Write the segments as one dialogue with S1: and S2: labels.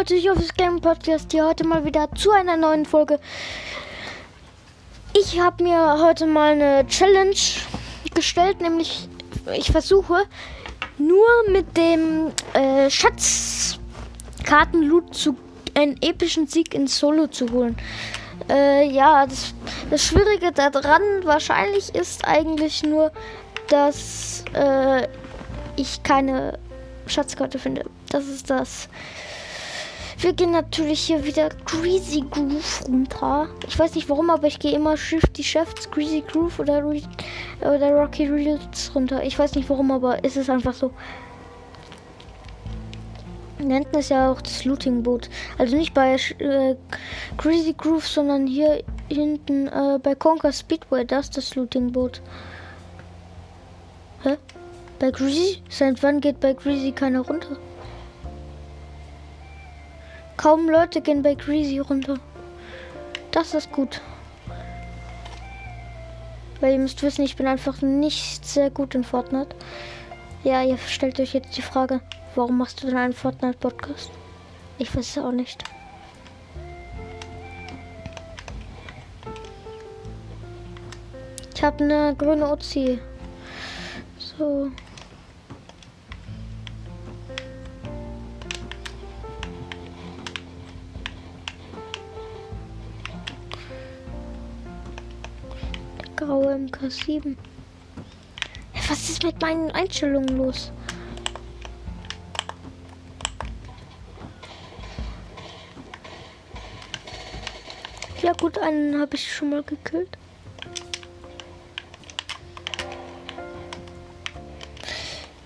S1: Leute, ich hoffe, es Game Podcast hier heute mal wieder zu einer neuen Folge. Ich habe mir heute mal eine Challenge gestellt, nämlich ich versuche nur mit dem äh, Schatzkarten-Loot zu einen epischen Sieg in Solo zu holen. Äh, ja, das, das Schwierige daran wahrscheinlich ist eigentlich nur, dass äh, ich keine Schatzkarte finde. Das ist das. Wir gehen natürlich hier wieder Greasy Groove runter. Ich weiß nicht warum, aber ich gehe immer Shifty Chefs, Greasy Groove oder, Re oder Rocky Reels runter. Ich weiß nicht warum, aber es ist einfach so. Hinten ist ja auch das Looting Boot. Also nicht bei äh, Greasy Groove, sondern hier hinten äh, bei Conquer Speedway. Das ist das Looting Boot. Hä? Bei Greasy? Seit wann geht bei Greasy keiner runter? Kaum Leute gehen bei Greasy runter. Das ist gut. Weil ihr müsst wissen, ich bin einfach nicht sehr gut in Fortnite. Ja, ihr stellt euch jetzt die Frage, warum machst du denn einen Fortnite-Podcast? Ich weiß es auch nicht. Ich habe eine grüne Uzi. So. Graue MK7. Was ist mit meinen Einstellungen los? Ja gut, einen habe ich schon mal gekillt.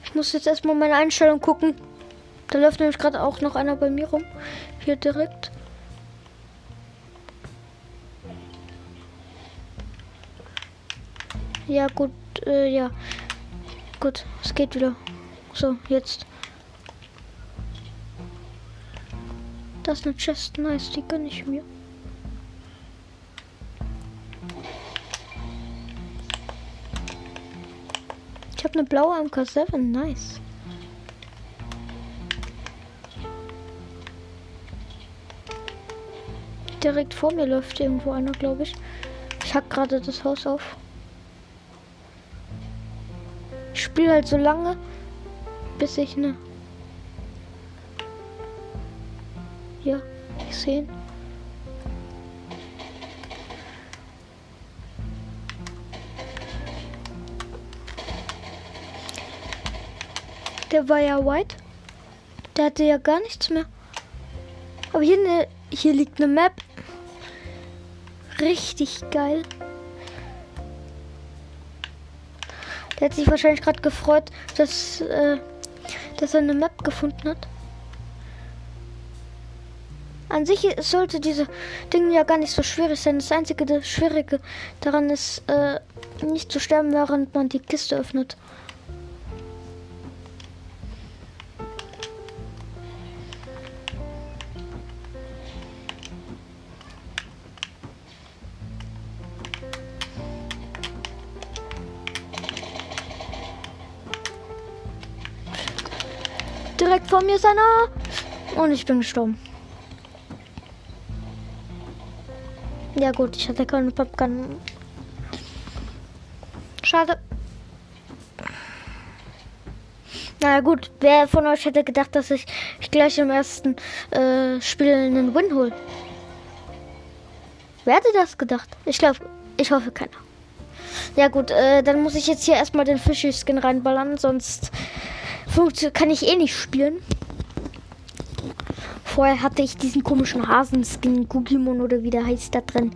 S1: Ich muss jetzt erstmal meine Einstellung gucken. Da läuft nämlich gerade auch noch einer bei mir rum. Hier direkt. Ja, gut, äh, ja. Gut, es geht wieder. So, jetzt. Das ist eine Chest, nice, die gönne ich mir. Ich habe eine blaue MK7, nice. Direkt vor mir läuft irgendwo einer, glaube ich. Ich hack gerade das Haus auf. Spiele halt so lange, bis ich ne. Ja, ich sehe. Der war ja white. Der hatte ja gar nichts mehr. Aber hier, ne, hier liegt eine Map. Richtig geil. Der hat sich wahrscheinlich gerade gefreut, dass, äh, dass er eine Map gefunden hat. An sich sollte diese Ding ja gar nicht so schwierig sein. Das einzige das Schwierige daran ist, äh, nicht zu sterben, während man die Kiste öffnet. Vor mir ist einer. Und ich bin gestorben. Ja gut, ich hatte keine Popgun. Schade. Na gut, wer von euch hätte gedacht, dass ich, ich gleich im ersten äh, Spiel einen Win hole? Wer hätte das gedacht? Ich glaube, ich hoffe keiner. Ja gut, äh, dann muss ich jetzt hier erstmal den Fishy-Skin reinballern, sonst kann ich eh nicht spielen. Vorher hatte ich diesen komischen Hasenskin, Gugimon oder wie der heißt da drin.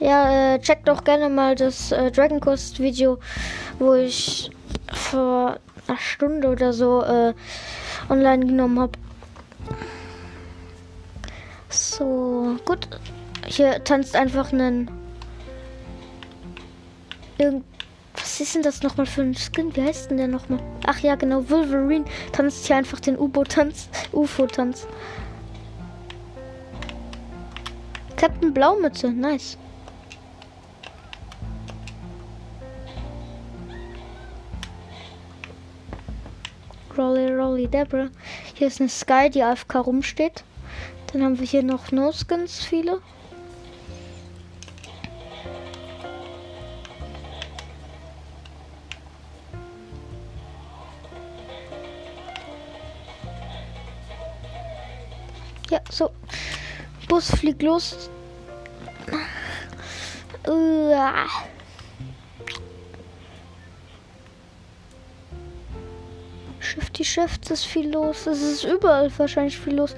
S1: Ja, äh, checkt doch gerne mal das äh, Dragon Quest Video, wo ich vor einer Stunde oder so äh, online genommen habe. So, gut. Hier tanzt einfach ein. Irgend. Was ist denn das nochmal für ein Skin? Wie heißt denn der nochmal? Ach ja, genau. Wolverine tanzt hier einfach den U-Boot-Tanz. UFO-Tanz. Captain Blaumütze. Nice. Rolly Rolly Debra. Hier ist eine Sky, die AFK rumsteht. Dann haben wir hier noch No-Skins, viele. Bus fliegt los. Uah. Shifty Shifts ist viel los. Es ist überall wahrscheinlich viel los.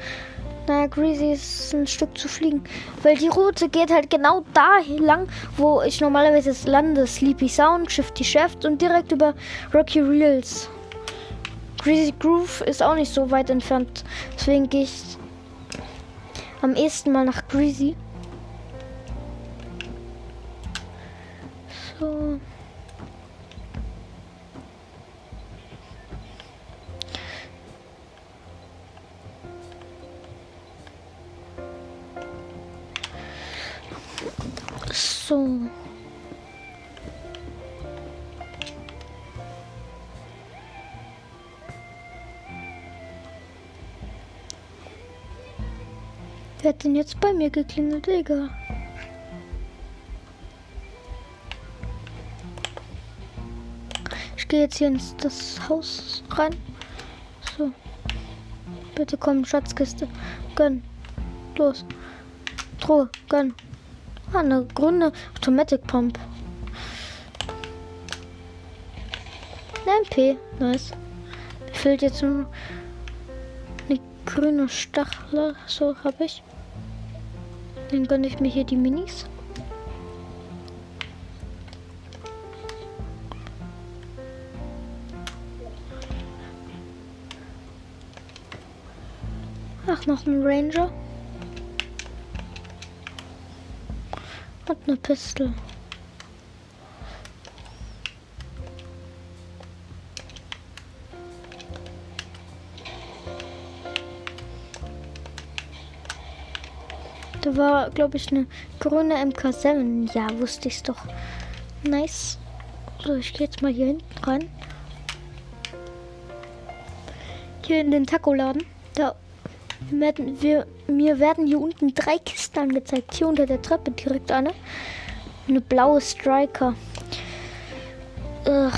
S1: Naja, Greasy ist ein Stück zu fliegen. Weil die Route geht halt genau da lang, wo ich normalerweise lande. Sleepy Sound, Shifty Shaft und direkt über Rocky Reels. Greasy Groove ist auch nicht so weit entfernt. Deswegen gehe ich am ehesten mal nach Greasy. So. So. Denn jetzt bei mir geklingelt, Digga? Ich gehe jetzt hier ins das Haus rein. So. Bitte komm, Schatzkiste. Gönn. Los. Truhe, gönn. Ah, eine grüne Automatic Pump. Eine MP. Nice. Mir fehlt jetzt nur eine grüne Stachel. So habe ich. Dann gönne ich mir hier die Minis. Ach, noch ein Ranger. Und eine Pistole. Da war, glaube ich, eine grüne MK7. Ja, wusste ich's doch. Nice. So, ich gehe jetzt mal hier hinten rein. Hier in den Taco-Laden. Da werden wir, mir werden hier unten drei Kisten angezeigt. Hier unter der Treppe direkt eine. Eine blaue Striker. Ugh.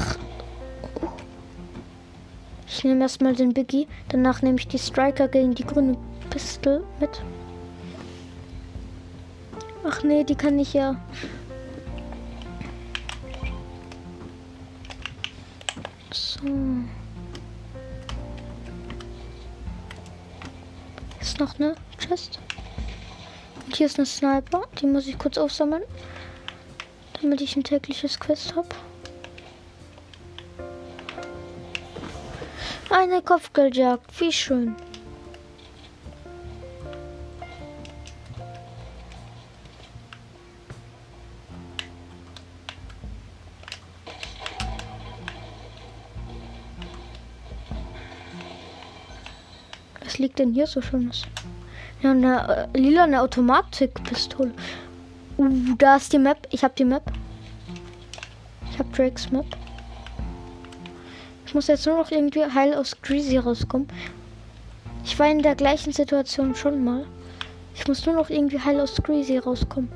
S1: Ich nehme erstmal den Biggie. Danach nehme ich die Striker gegen die grüne Pistole mit. Ach nee, die kann ich ja. So. Ist noch eine Chest. Und hier ist eine Sniper. Die muss ich kurz aufsammeln. Damit ich ein tägliches Quest habe. Eine Kopfgeldjagd. Wie schön. Was liegt denn hier so schönes? Ja, eine äh, lila eine Automatikpistole. Uh, da ist die Map. Ich habe die Map. Ich habe Drakes Map. Ich muss jetzt nur noch irgendwie heil aus Greasy rauskommen. Ich war in der gleichen Situation schon mal. Ich muss nur noch irgendwie heil aus Greasy rauskommen.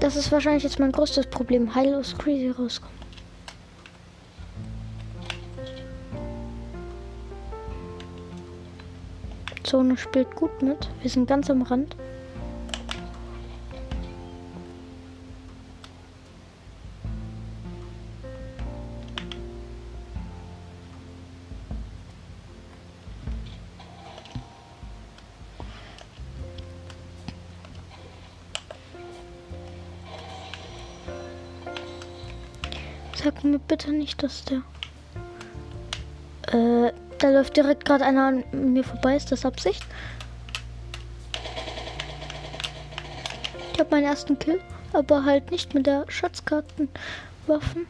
S1: Das ist wahrscheinlich jetzt mein größtes Problem. Heil aus Greasy rauskommen. Zone spielt gut mit. Wir sind ganz am Rand. Sag mir bitte nicht, dass der. Äh, da läuft direkt gerade einer an mir vorbei. Ist das Absicht? Ich habe meinen ersten Kill, aber halt nicht mit der Schatzkartenwaffen.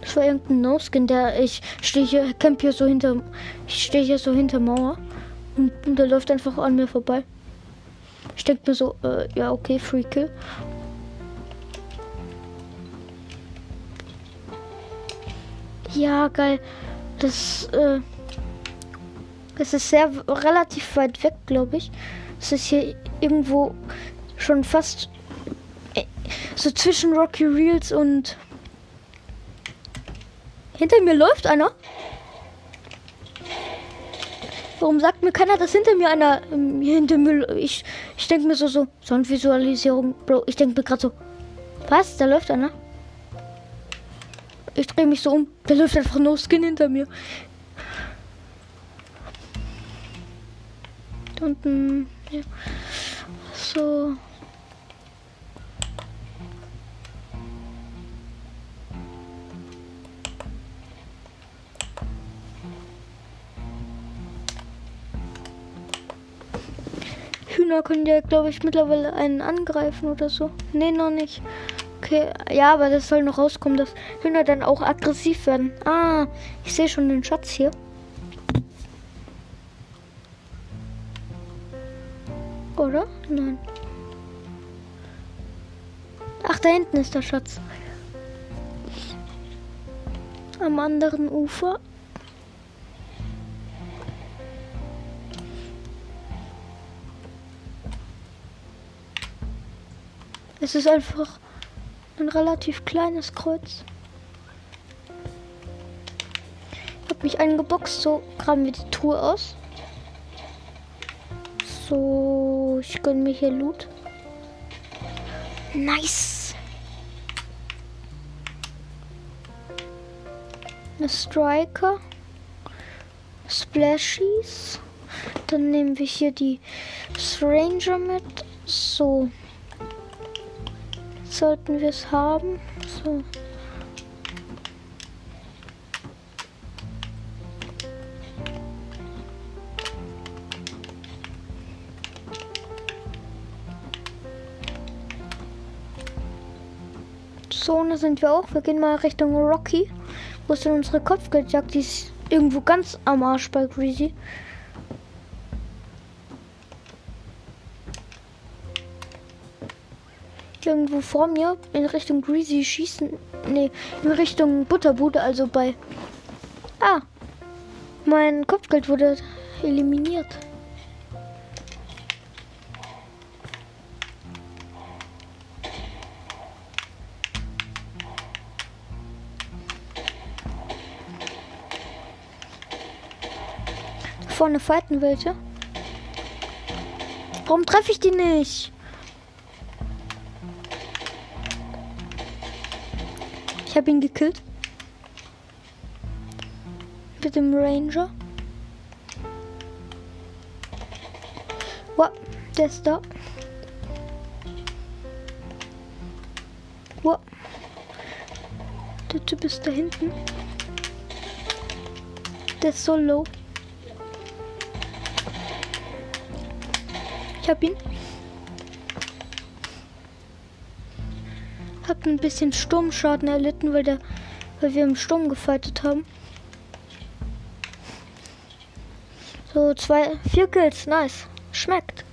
S1: Das war irgendein No-Skin, der ich stehe hier, camp hier so hinter, ich stehe hier so hinter Mauer und, und der läuft einfach an mir vorbei. Ich denke mir so, äh, ja okay, Free Kill. Ja, geil. Das, äh, das ist sehr relativ weit weg, glaube ich. Es ist hier irgendwo schon fast äh, so zwischen Rocky Reels und hinter mir läuft einer. Warum sagt mir keiner, dass hinter mir einer ähm, hinter mir ich ich denke mir so so Soundvisualisierung, Bro, ich denke mir gerade so was, da läuft einer. Ich drehe mich so um, da läuft einfach No Skin hinter mir. Da unten ja. so Hühner können ja, glaube ich, mittlerweile einen angreifen oder so. Nee, noch nicht. Okay, ja, aber das soll noch rauskommen, dass Hühner dann auch aggressiv werden. Ah, ich sehe schon den Schatz hier. Oder? Nein. Ach, da hinten ist der Schatz. Am anderen Ufer. Es ist einfach ein relativ kleines Kreuz. Ich habe mich eingeboxt, so graben wir die Truhe aus. So, ich gönne mir hier Loot. Nice. Eine Striker. Splashies. Dann nehmen wir hier die Stranger mit. So sollten wir es haben. So. Zone sind wir auch. Wir gehen mal Richtung Rocky. Wo ist denn unsere Kopfgeldjagd? Die ist irgendwo ganz am Arsch bei Greasy. Irgendwo vor mir in Richtung Greasy schießen. Nee, in Richtung Butterbude, also bei. Ah! Mein Kopfgeld wurde eliminiert. Vorne fighten welche. Warum treffe ich die nicht? Habe ihn gekillt. Mit dem Ranger. Wow, der ist da. Wow. Der Typ ist da hinten. Der ist so low. Ich hab ihn. Hab ein bisschen Sturmschaden erlitten, weil, der, weil wir im Sturm gefightet haben. So, zwei, vier Kills, nice. Schmeckt.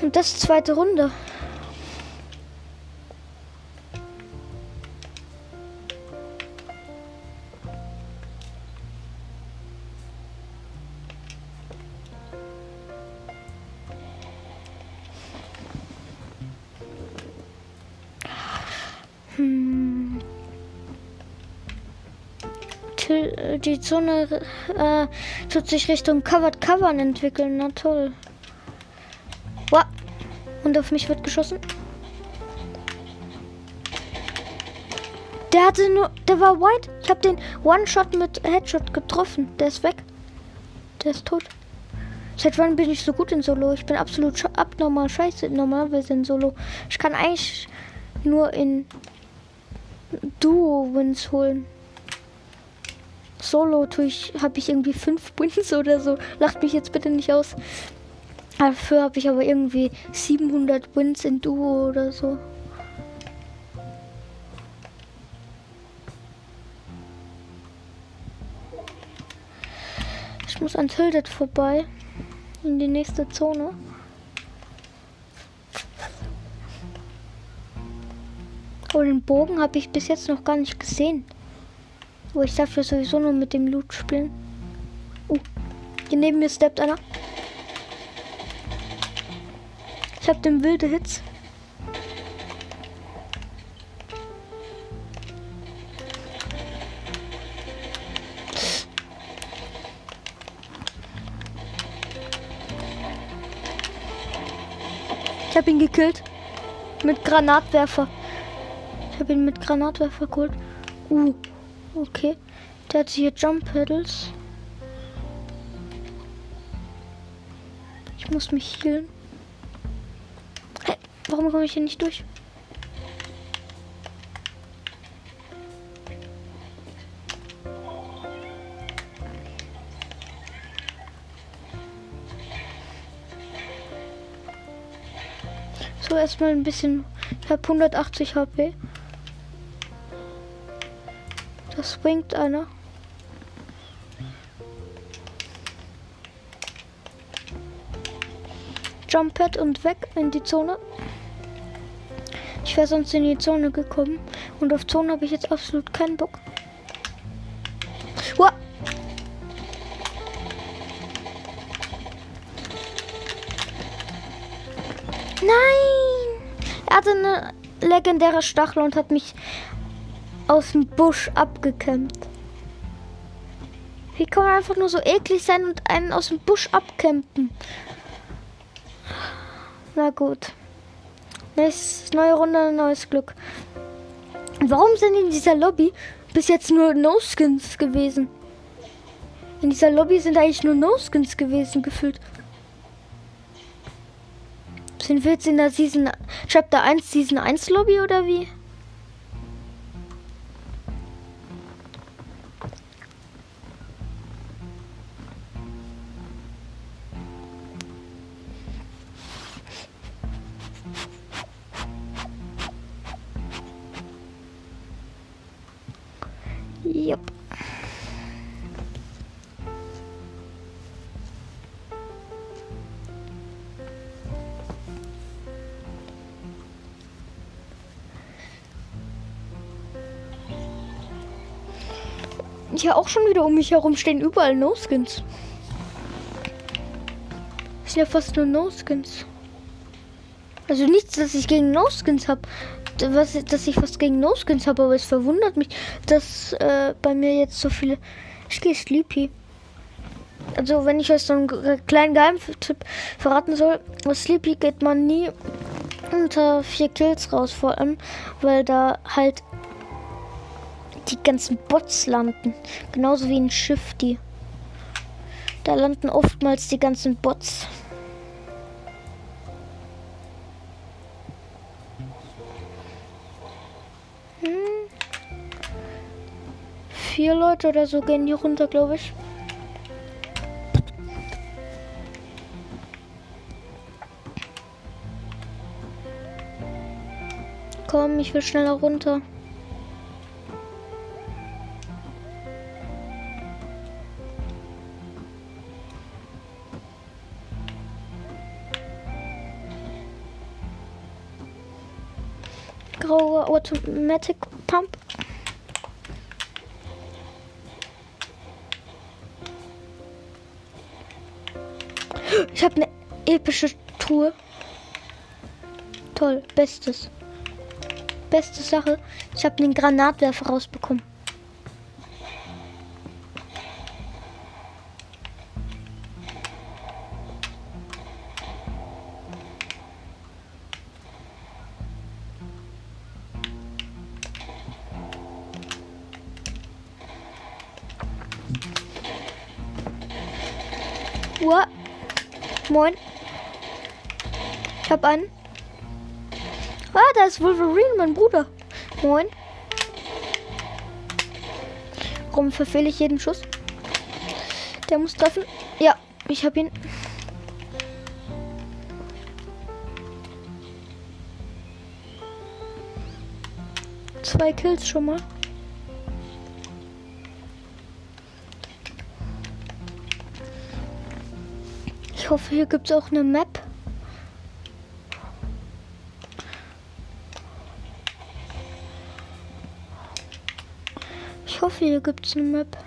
S1: Und das zweite Runde. Die Zone äh, tut sich Richtung Covered Covern entwickeln. Na toll. Wow. Und auf mich wird geschossen. Der hatte nur. Der war white. Ich habe den One-Shot mit Headshot getroffen. Der ist weg. Der ist tot. Seit wann bin ich so gut in Solo? Ich bin absolut abnormal scheiße normalerweise in Solo. Ich kann eigentlich nur in Duo-Wins holen. Solo tue ich, habe ich irgendwie fünf Wins oder so. Lacht mich jetzt bitte nicht aus. Dafür habe ich aber irgendwie 700 Wins in Duo oder so. Ich muss an Tilted vorbei. In die nächste Zone. Und den Bogen habe ich bis jetzt noch gar nicht gesehen. Wo ich dafür sowieso nur mit dem Loot spielen. Uh, hier neben mir steppt einer. Ich habe den wilde Hits. Ich habe ihn gekillt. Mit Granatwerfer. Ich habe ihn mit Granatwerfer geholt. Uh, okay. Der hat hier Jump Pedals. Ich muss mich healen. Hey, warum komme ich hier nicht durch? So, erstmal ein bisschen. Ich habe 180 HP. Das bringt einer. Jump und weg in die Zone. Ich wäre sonst in die Zone gekommen. Und auf Zone habe ich jetzt absolut keinen Bock. Uah. Nein! Er hatte eine legendäre Stachel und hat mich aus dem Busch abgekämpft. Wie kann man einfach nur so eklig sein und einen aus dem Busch abkämpfen? Na gut. Nächste neue Runde, neues Glück. Warum sind in dieser Lobby bis jetzt nur No-Skins gewesen? In dieser Lobby sind eigentlich nur No-Skins gewesen, gefühlt. Sind wir jetzt in der Season Chapter 1 Season 1 Lobby oder wie? Yep. Hier auch schon wieder um mich herum stehen überall No-Skins. Das sind ja fast nur No-Skins. Also nichts, dass ich gegen No-Skins habe. Was, dass ich was gegen No-Skins habe, aber es verwundert mich, dass äh, bei mir jetzt so viele. Ich gehe Sleepy. Also wenn ich euch so einen kleinen Geheimtipp verraten soll, aus Sleepy geht man nie unter vier Kills raus, vor allem, weil da halt die ganzen Bots landen. Genauso wie ein Schiff, die. Da landen oftmals die ganzen Bots. Vier Leute oder so gehen die runter, glaube ich. Komm, ich will schneller runter. graue Automatic Pump. Ich habe eine epische Truhe. Toll, bestes. Beste Sache. Ich habe den Granatwerfer rausbekommen. Uhr. Moin. Ich hab einen. Ah, da ist Wolverine, mein Bruder. Moin. Warum verfehle ich jeden Schuss? Der muss treffen. Ja, ich hab ihn. Zwei Kills schon mal. hoffe, hier gibt es auch eine Map. Ich hoffe, hier gibt es eine Map.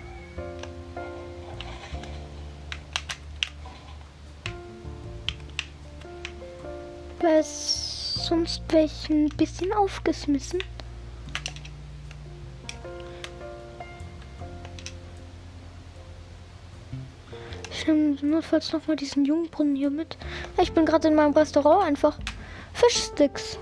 S1: Weil sonst wäre ich ein bisschen aufgeschmissen. Ich nehme notfalls noch mal diesen Jungbrunnen hier mit. Ich bin gerade in meinem Restaurant einfach. Fischsticks.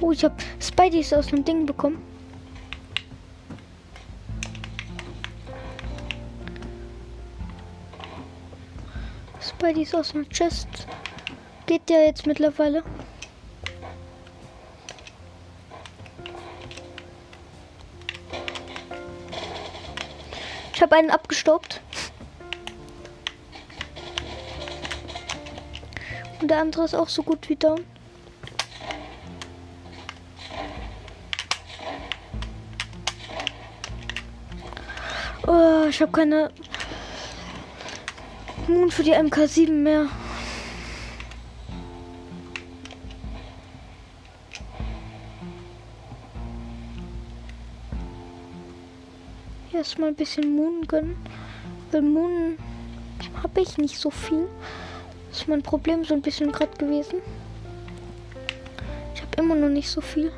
S1: Oh, ich habe Spideys aus dem Ding bekommen. Spideys aus dem Chest. Geht der jetzt mittlerweile? Ich habe einen abgestaubt. Und der andere ist auch so gut wie down. Oh, ich habe keine Moon für die MK7 mehr. Erstmal ein bisschen Moon gönnen. Weil Moon habe ich nicht so viel. Das ist mein Problem so ein bisschen gerade gewesen. Ich habe immer noch nicht so viel.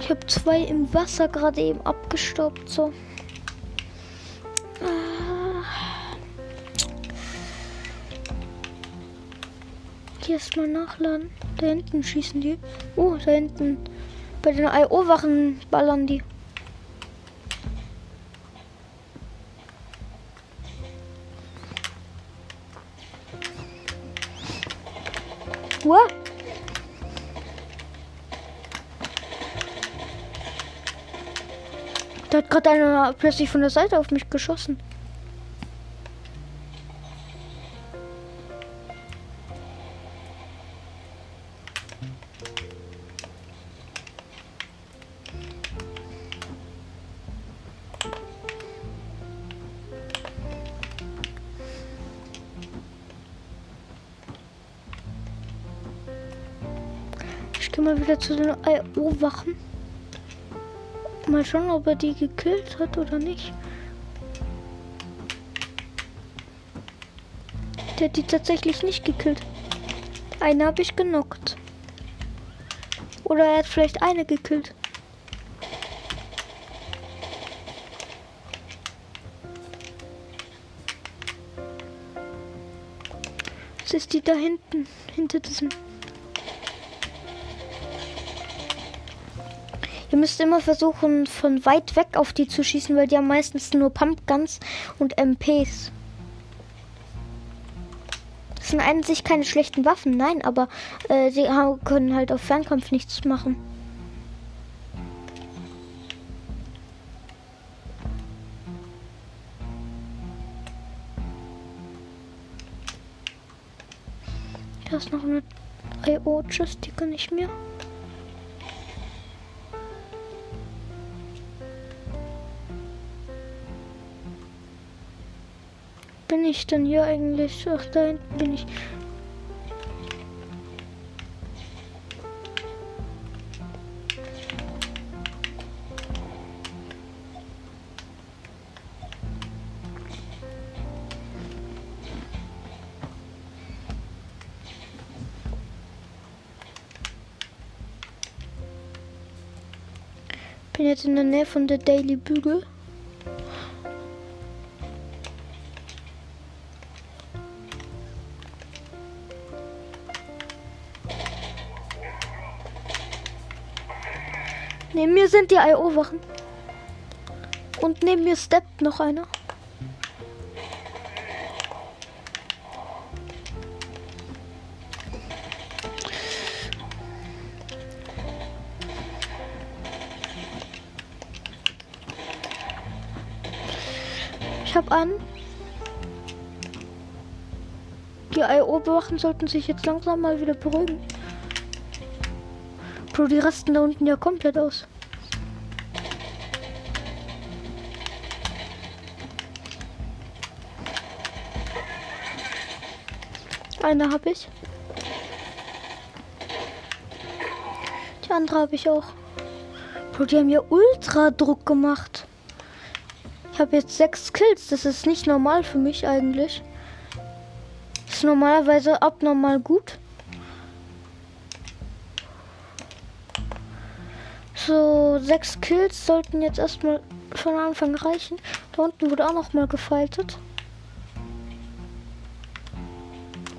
S1: Ich habe zwei im Wasser gerade eben abgestaubt. So. Erstmal nachladen. Da hinten schießen die. Oh, da hinten. Bei den IO-Wachen ballern die. What? Da hat gerade einer plötzlich von der Seite auf mich geschossen. Wieder zu den IO-Wachen. Mal schauen, ob er die gekillt hat oder nicht. Der hat die tatsächlich nicht gekillt. Eine habe ich genockt. Oder er hat vielleicht eine gekillt. Das ist die da hinten, hinter diesem. Ihr müsst immer versuchen, von weit weg auf die zu schießen, weil die haben meistens nur Pumpguns und MPs. Das sind eigentlich keine schlechten Waffen, nein, aber äh, sie haben, können halt auf Fernkampf nichts machen. Da ist noch eine IO-Chest, die kann ich mir. Ich denn hier eigentlich? Ach, da hinten bin ich. Bin jetzt in der Nähe von der Daily Bügel. Mir sind die IO-Wachen. Und neben mir steppt noch einer. Ich hab an. Die IO-Bewachen sollten sich jetzt langsam mal wieder beruhigen. Bro, die rasten da unten ja komplett aus. Eine habe ich. Die andere habe ich auch. Bro, die haben ja ultra Druck gemacht. Ich habe jetzt sechs Kills. Das ist nicht normal für mich eigentlich. Ist normalerweise abnormal gut. So, sechs Kills sollten jetzt erstmal von Anfang reichen. Da unten wurde auch noch mal gefaltet.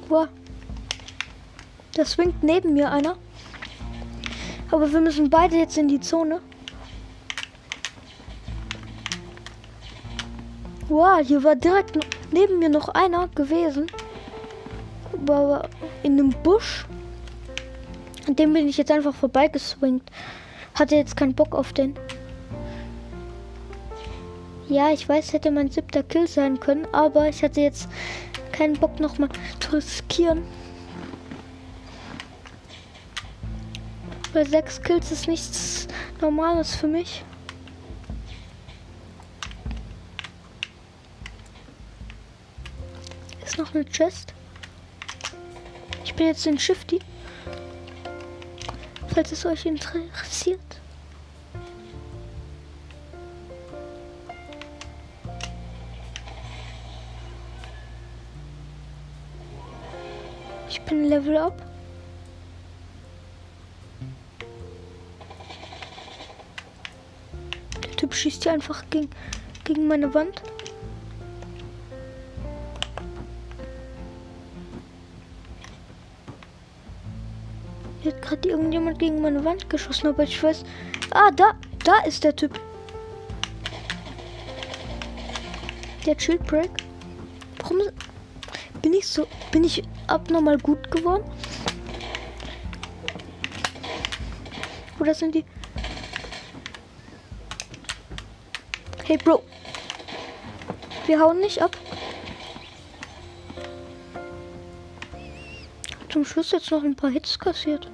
S1: Wow. Da swingt neben mir einer. Aber wir müssen beide jetzt in die Zone. Wow, hier war direkt neben mir noch einer gewesen. Aber in einem Busch. An dem bin ich jetzt einfach vorbeigeswingt. Hatte jetzt keinen Bock auf den. Ja, ich weiß, hätte mein siebter Kill sein können, aber ich hatte jetzt keinen Bock nochmal zu riskieren. Weil sechs Kills ist nichts Normales für mich. Ist noch eine Chest. Ich bin jetzt in Shifty. Falls es euch interessiert. Bin Level Up. Der Typ schießt hier einfach gegen, gegen meine Wand. Hier hat gerade irgendjemand gegen meine Wand geschossen, aber ich weiß. Ah, da, da ist der Typ. Der Shield Break. Warum bin ich so. Bin ich abnormal gut geworden? Oder sind die. Hey Bro. Wir hauen nicht ab. Zum Schluss jetzt noch ein paar Hits kassiert.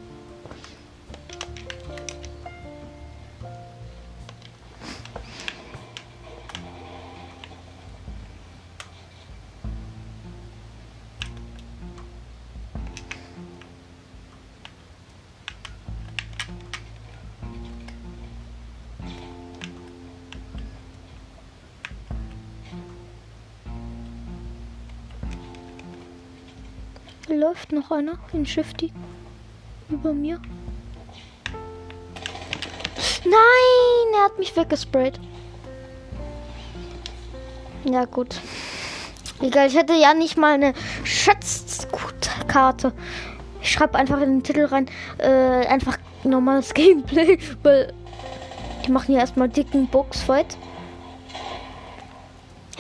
S1: Läuft noch einer in Shifty. Über mir. Nein, er hat mich weggesprayt. Ja, gut. Egal, ich hätte ja nicht mal eine Schatzkarte. Ich schreibe einfach in den Titel rein, äh, einfach normales Gameplay, weil die machen ja erstmal dicken Boxfight.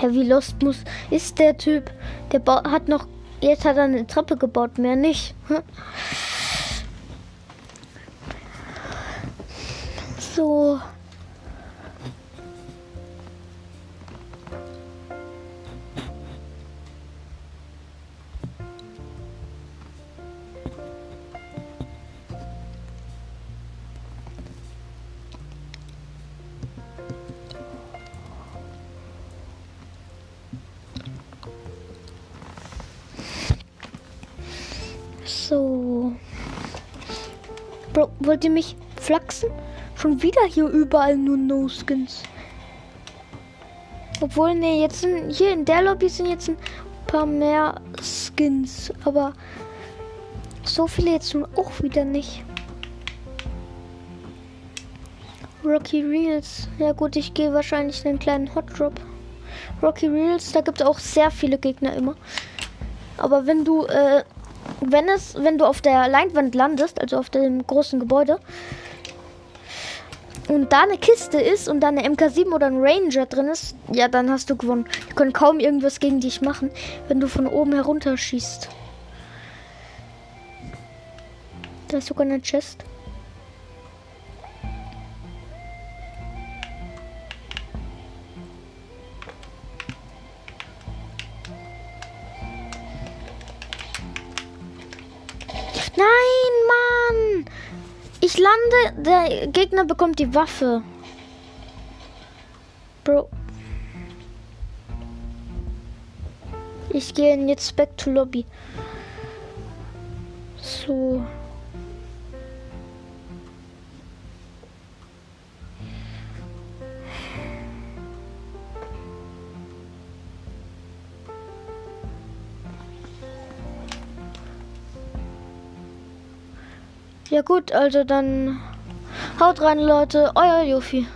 S1: Wie lost muss ist der Typ? Der hat noch Jetzt hat er eine Treppe gebaut, mehr nicht. Hm? So. So. Bro, wollt ihr mich flachsen? Schon wieder hier überall nur No-Skins. Obwohl, ne, jetzt sind hier in der Lobby sind jetzt ein paar mehr Skins. Aber so viele jetzt auch wieder nicht. Rocky Reels. Ja gut, ich gehe wahrscheinlich einen kleinen Hot Drop. Rocky Reels, da gibt es auch sehr viele Gegner immer. Aber wenn du äh, wenn es, wenn du auf der Leinwand landest, also auf dem großen Gebäude, und da eine Kiste ist und da eine MK7 oder ein Ranger drin ist, ja, dann hast du gewonnen. Die können kaum irgendwas gegen dich machen, wenn du von oben herunter schießt. Da ist sogar eine Chest. Lande, der Gegner bekommt die Waffe. Bro. Ich gehe jetzt back to Lobby. so. Ja gut, also dann haut rein, Leute. Euer Jofi.